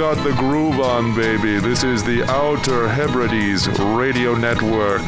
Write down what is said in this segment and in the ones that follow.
got the groove on, baby. This is the Outer Hebrides Radio Network.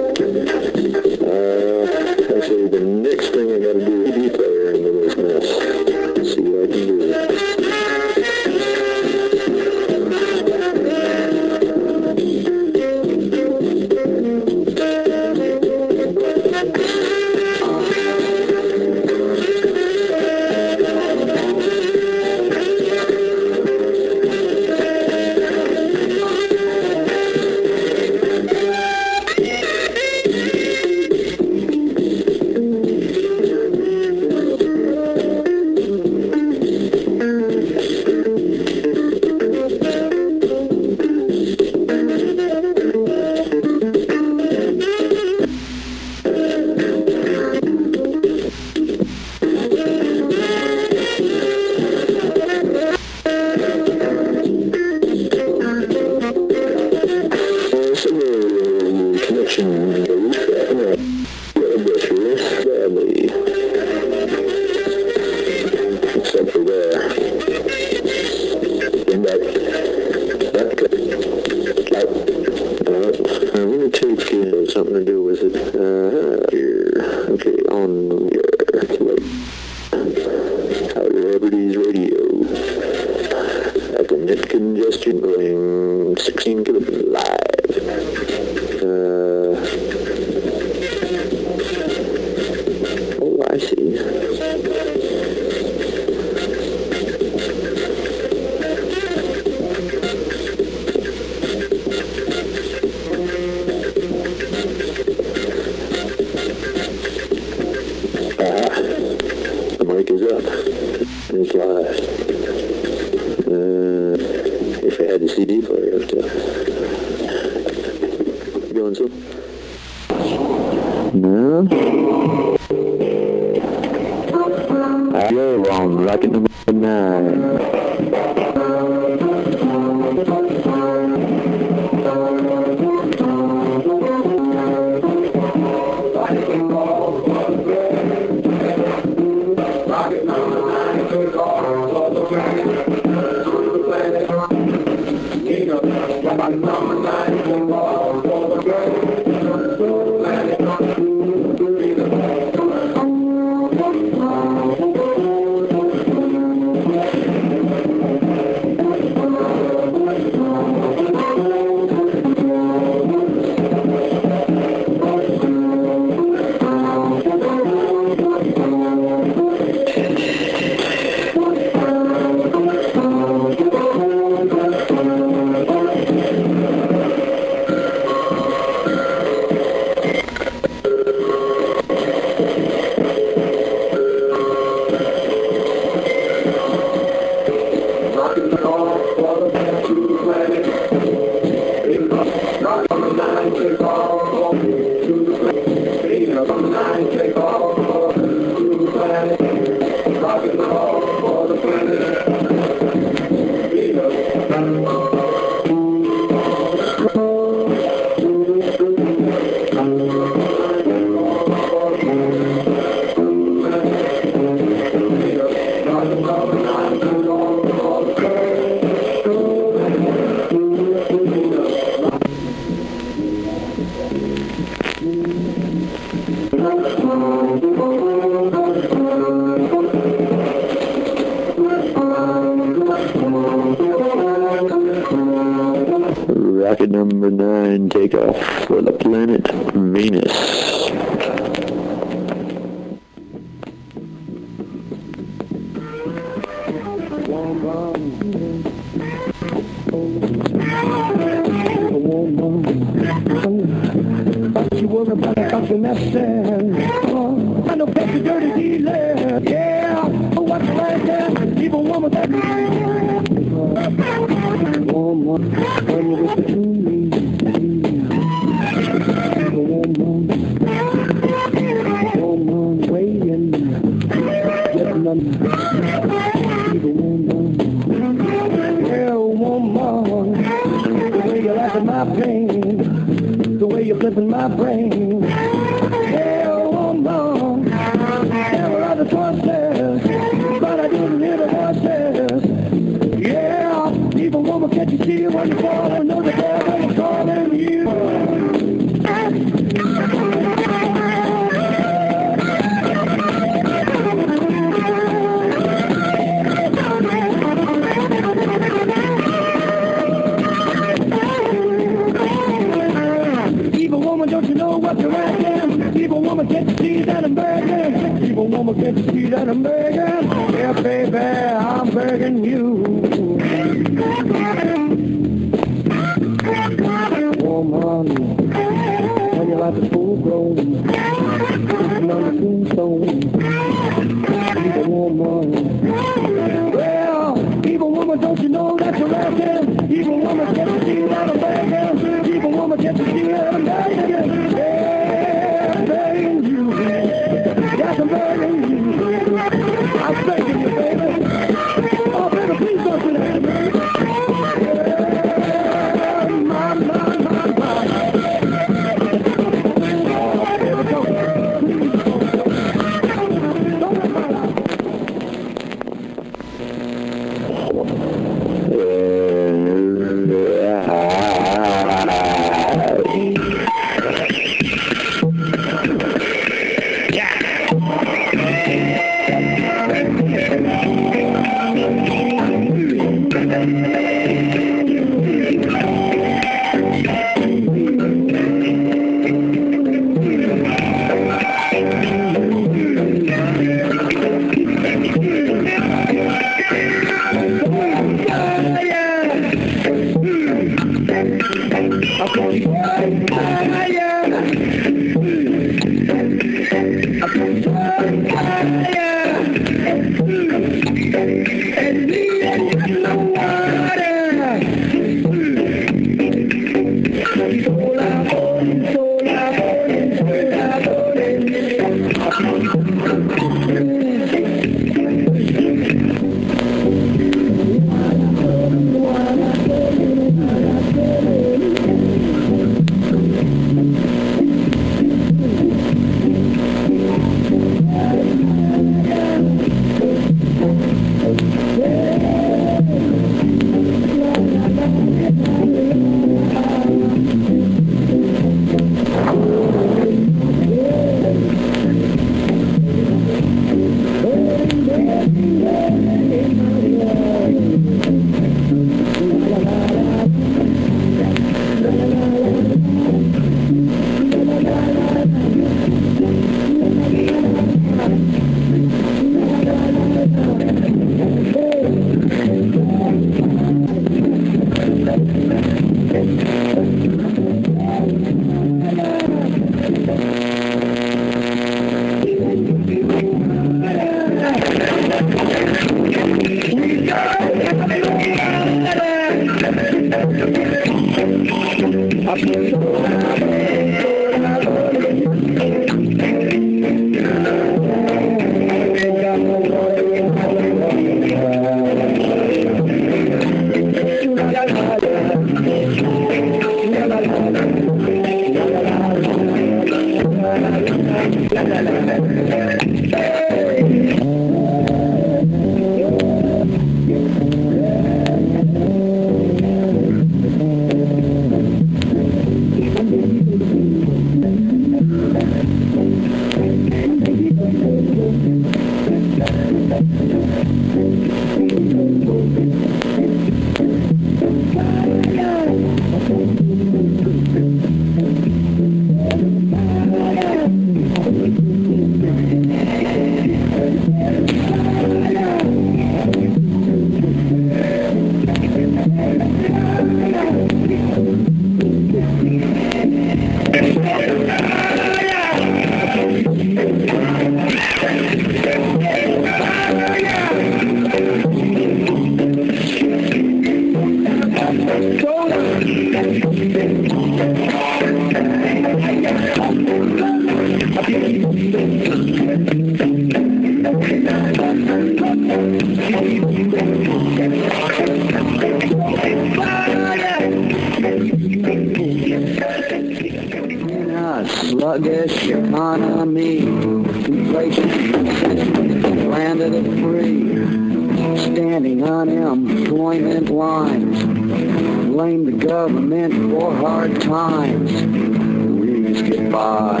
By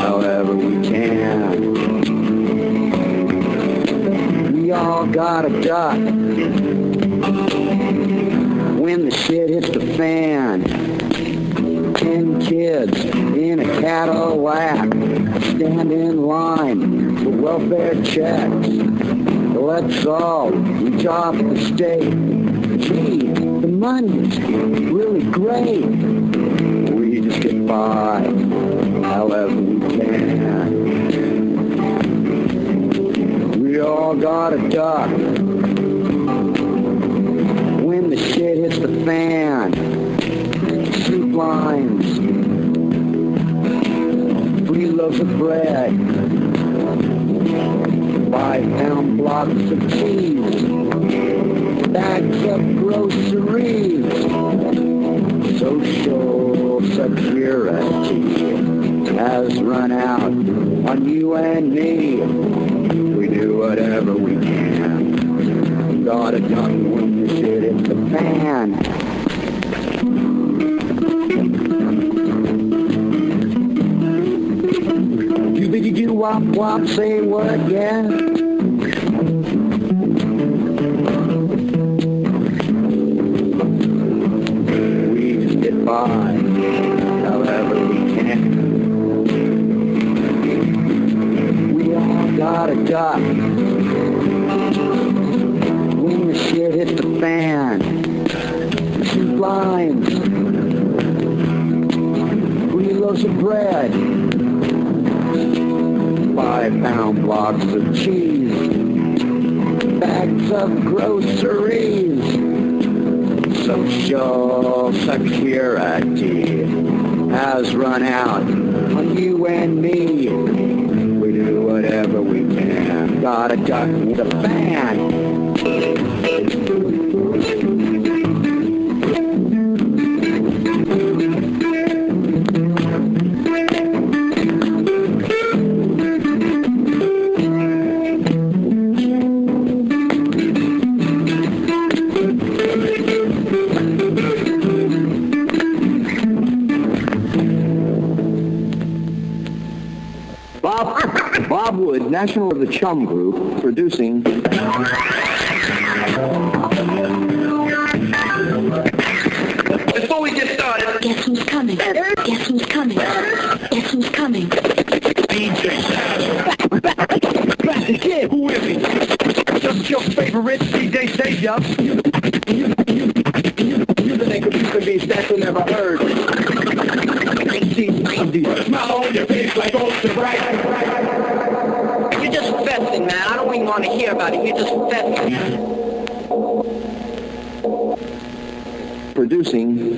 however we can. We all gotta duck when the shit hits the fan ten kids in a Cadillac stand in line for welfare checks. Let's all reach off the state. Gee, the money's really great. We just get by all got a duck when the shit hits the fan soup lines, three loaves of bread, five pound blocks of cheese, bags of groceries, social security has run out on you and me. Whatever we can. Got a gun when the shit hits the fan. wop wop, say what again? We just get by, however we can. We all got a duck. Pound blocks of cheese, bags of groceries, social security has run out on you and me. We do whatever we can. Gotta duck the fan. National of the Chum Group, producing Before we get started, Guess who's coming? Guess who's coming? Guess who's coming? Back again. Who is he? Just your favorite DJ Savior. You, you, you, you, you think you can be that you never heard. Smile on your face like Ultra Brite. You're just fessing, man. I don't even it. You're just fessing. producing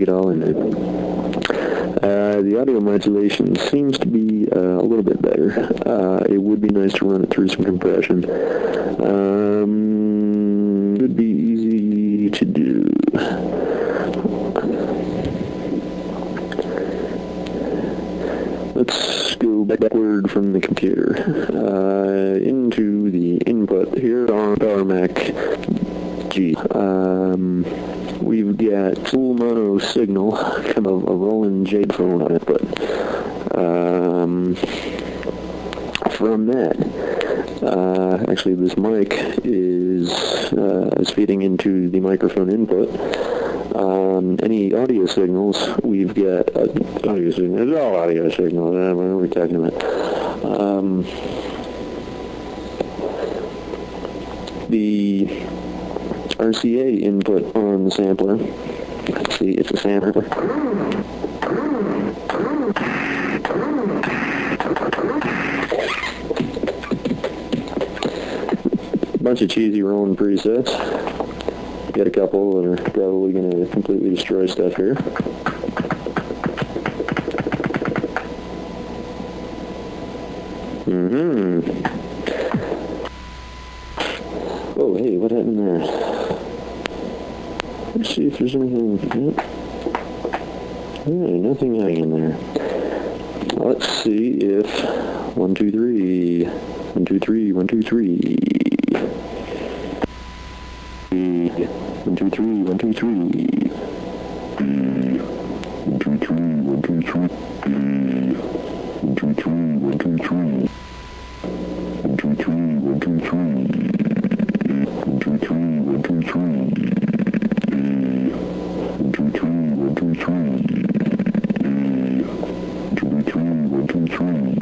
take it all in there. Uh, the audio modulation seems to be uh, a little bit better. Uh, it would be nice to run it through some compression. Um, actually this mic is, uh, is feeding into the microphone input. Um, any audio signals, we've got uh, audio signals, all audio signals, uh, what are we talking about? Um, the RCA input on the sampler, let's see, it's a sampler. Bunch of cheesy Roland presets. Got a couple that are probably going to completely destroy stuff here. Mm-hmm. Oh, hey, what happened there? Let's see if there's anything. Yep. Hey, nothing hanging there. Let's see if one, two, three, one, two, three, one, two, three. One, two, three, one, two, three. One, two, three, one, two, three. One, two, three, one, two, three. One, two, three, one, two, three. One, two, three, one, two, three. One, two, three, one, two, three. One, two, three, one, two, three.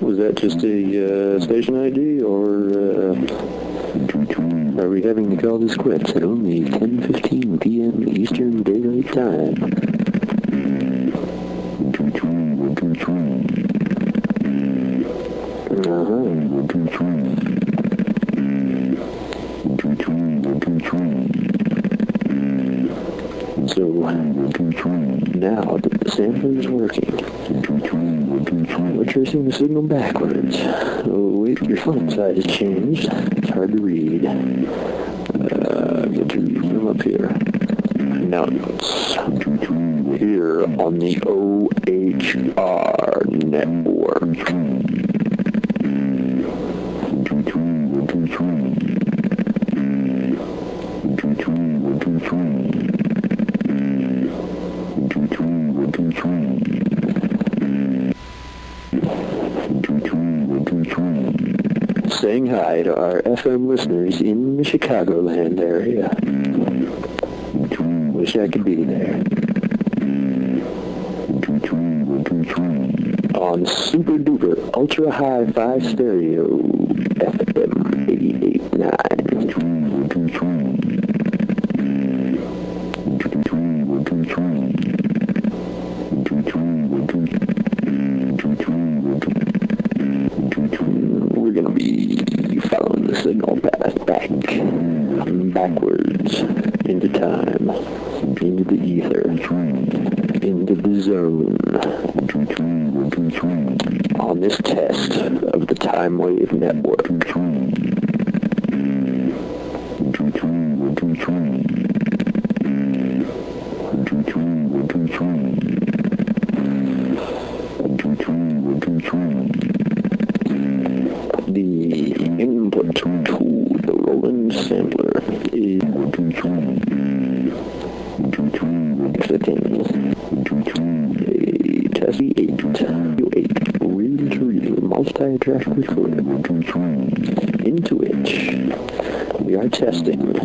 Was that just a uh, station ID, call this quits at only 10:15 p.m. Eastern Daylight Time? One, two, three, one, two, three. Uh-huh. One, two, three. One, two, three, one, two, three. So. Now that the sampler is working, one, two, three, one, two, three. We're tracing the signal backwards. Oh, wait, your font size has changed. It's hard to read. One, two, three, one, two, three. Saying hi to our FM listeners in the testing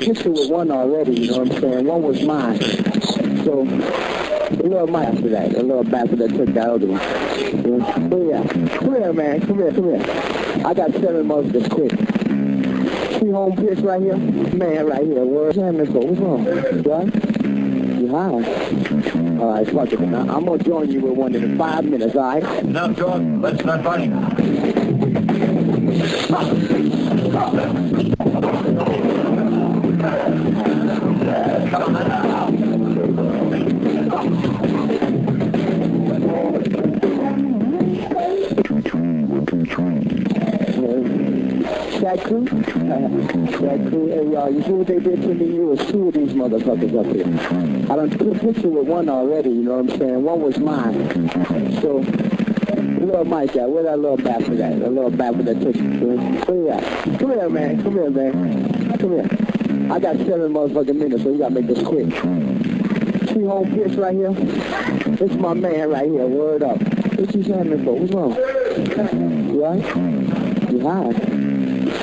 speakers. with one already, you know what I'm saying? One was mine. So, a little mic after that, a little back that took the other one. Yeah. Come here. Man. Come here, come here. I got seven months this quick. See home pitch right here? Man, right here. Him? What's wrong? What? All right, fuck it. Now, I'm going to join you with one in five minutes, all right? Now, dog, let's not fight. Y'all, you see what they did to me? It was two of these motherfuckers up here. I done took a picture with one already, you know what I'm saying? One was mine. So, little Mike out, where that little bastard at? That little bastard that took you. Come here. Come here, man. Come here, man. Come here. I got seven motherfucking minutes, so you gotta make this quick. See home pitch right here? It's my man right here, word up. What you saying for? What's wrong? You alright? You high?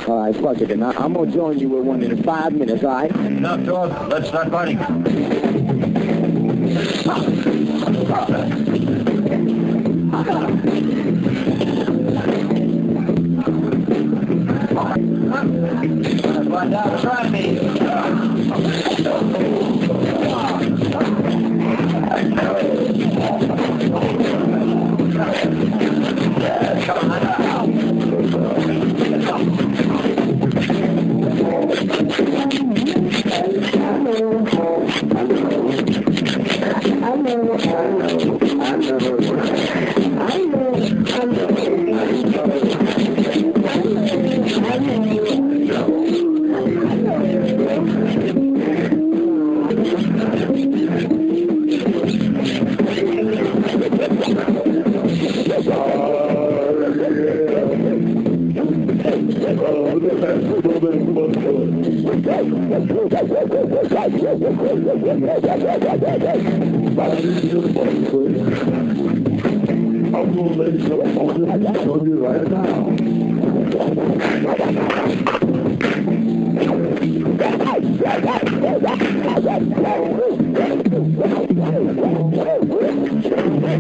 All right, fuck it. Then I, I'm gonna join you with one in five minutes. All right? Now, dog, let's not fighting. Try me. Ha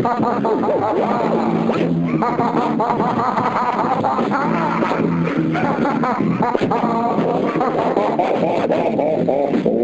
ha ha ha! oh, oh, oh.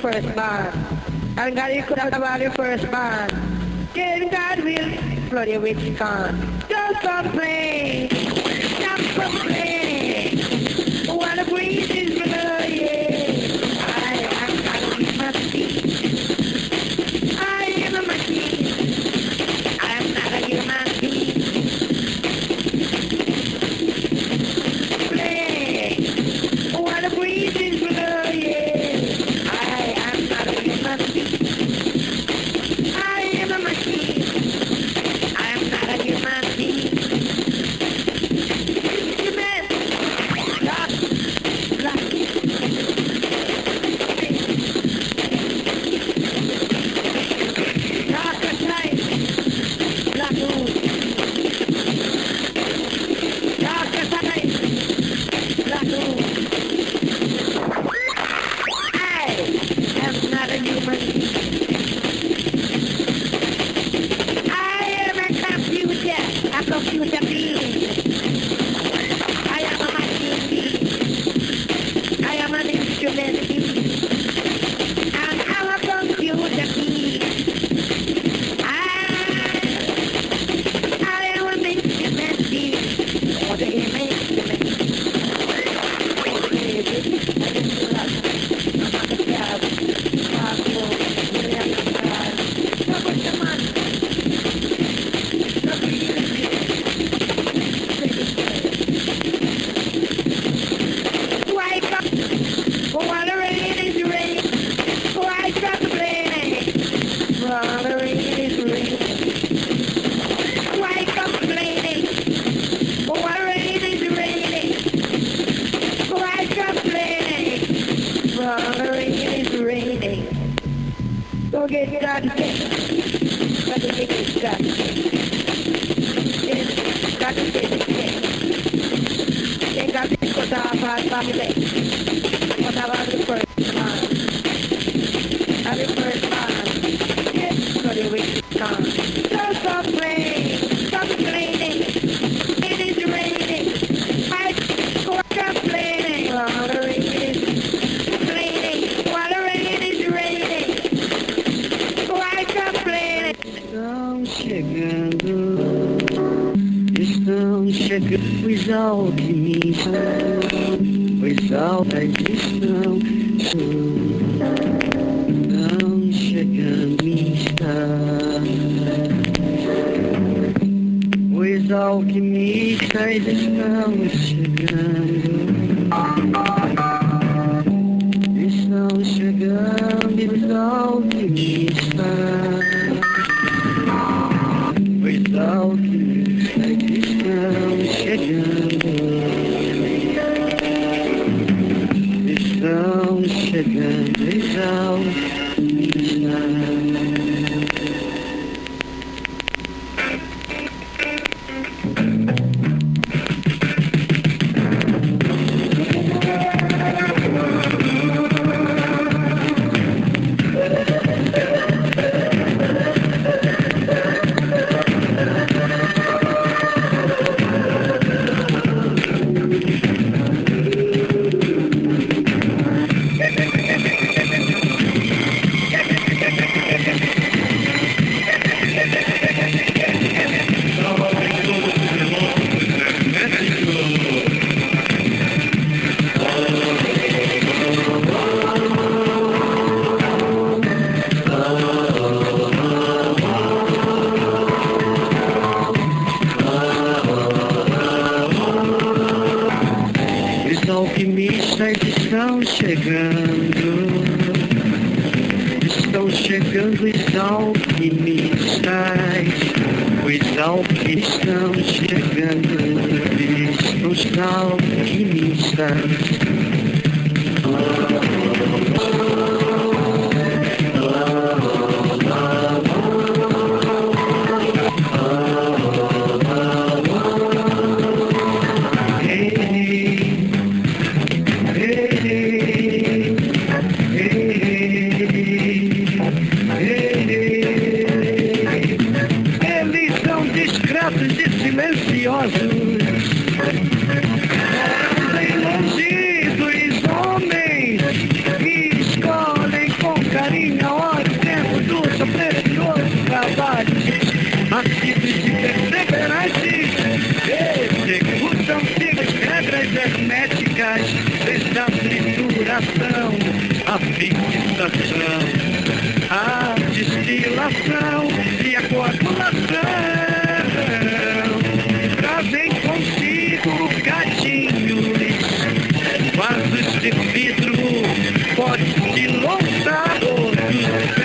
first man. And God, you could have about your first man. Then God will flood bloody witch can. Don't complain. Don't complain. Estão chegando, estão. vasos de vidro pode se lotar.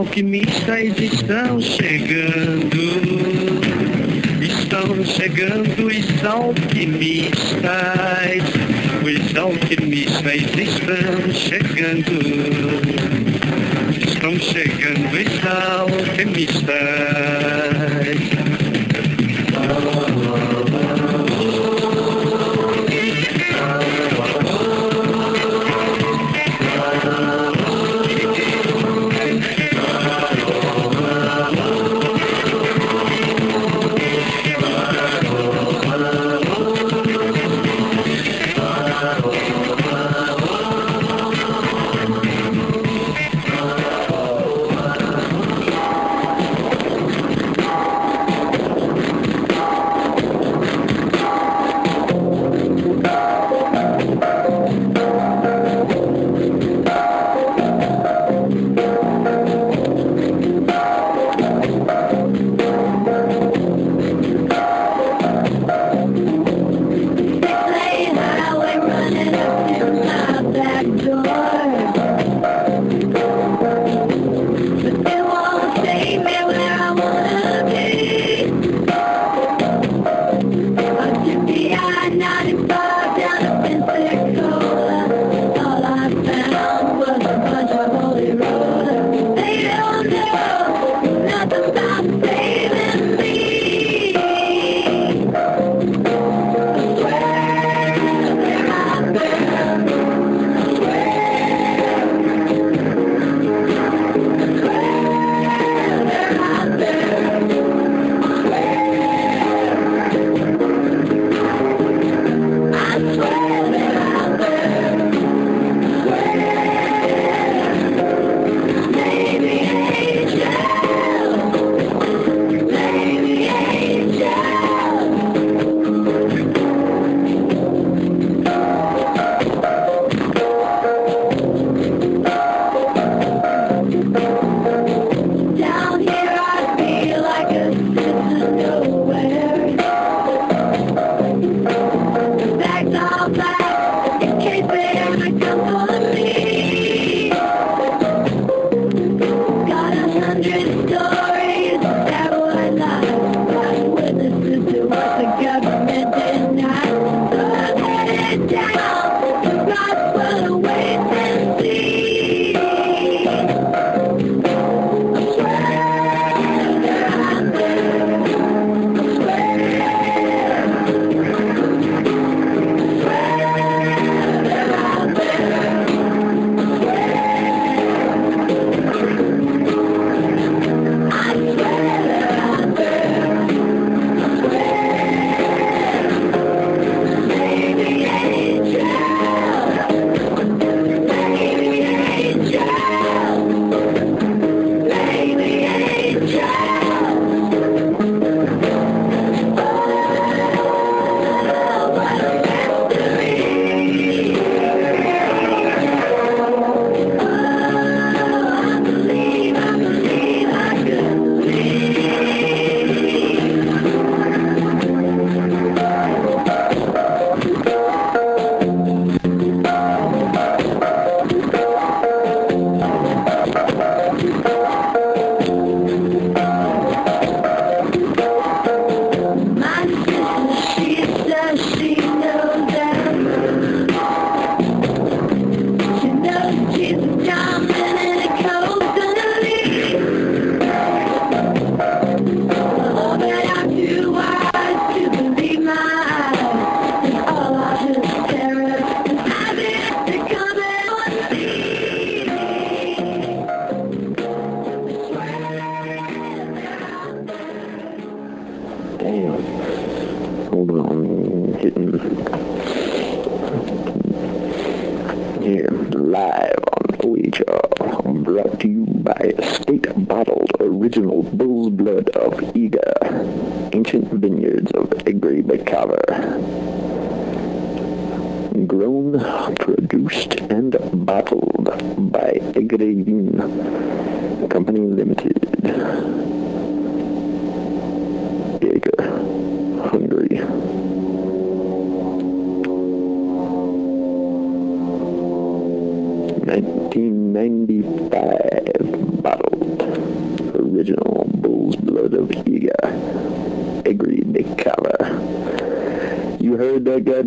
alquimistas estão chegando. Estão chegando os alquimistas. Os alquimistas estão chegando. Estão chegando os alquimistas.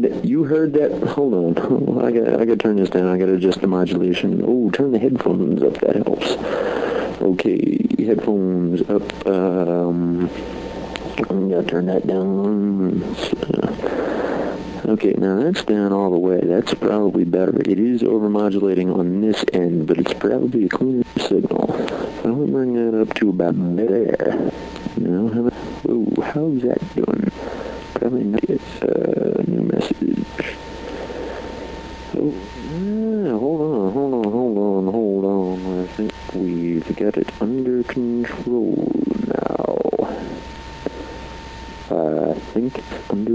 said, you heard that, hold on, I got I got to turn this down, I got to adjust the modulation. Oh, turn the headphones up, that helps. Okay, headphones up, um, I got to turn that down. Okay, now that's down all the way. That's probably better. It is overmodulating on this end, but it's probably a cleaner signal. I'll bring that up to about there. Now, how, ooh, how's that doing? Probably not. Uh,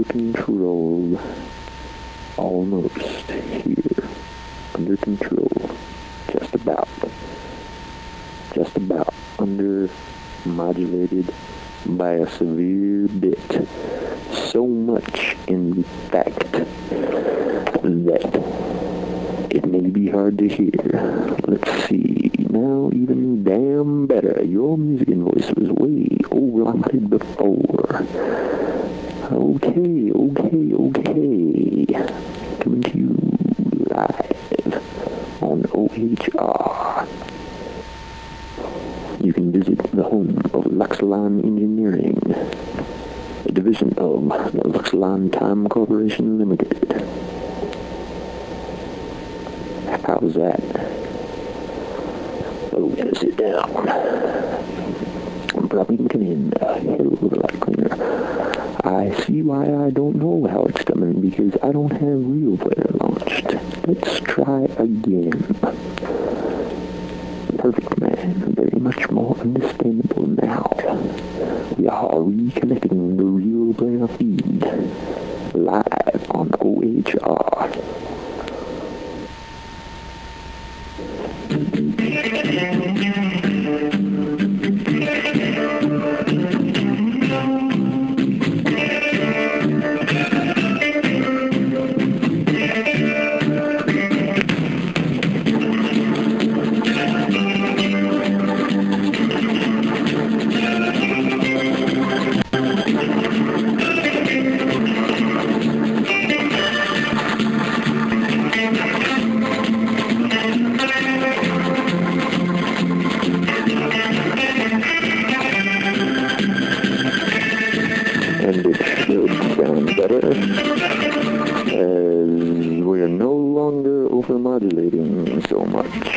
control. Almost here. Under control. Just about. Just about under modulated by a severe Okay, okay, okay. Coming to you live on OHR. You can visit the home of Luxelon Engineering, a division of the Time Corporation Limited. How's that? Oh, gotta sit down. Probably come in a a lot cleaner. I see why I don't know how it's coming because I don't have real player launched. Let's try again. Perfect man, very much more understandable now. We are reconnecting the real player feed live on OHR. So much.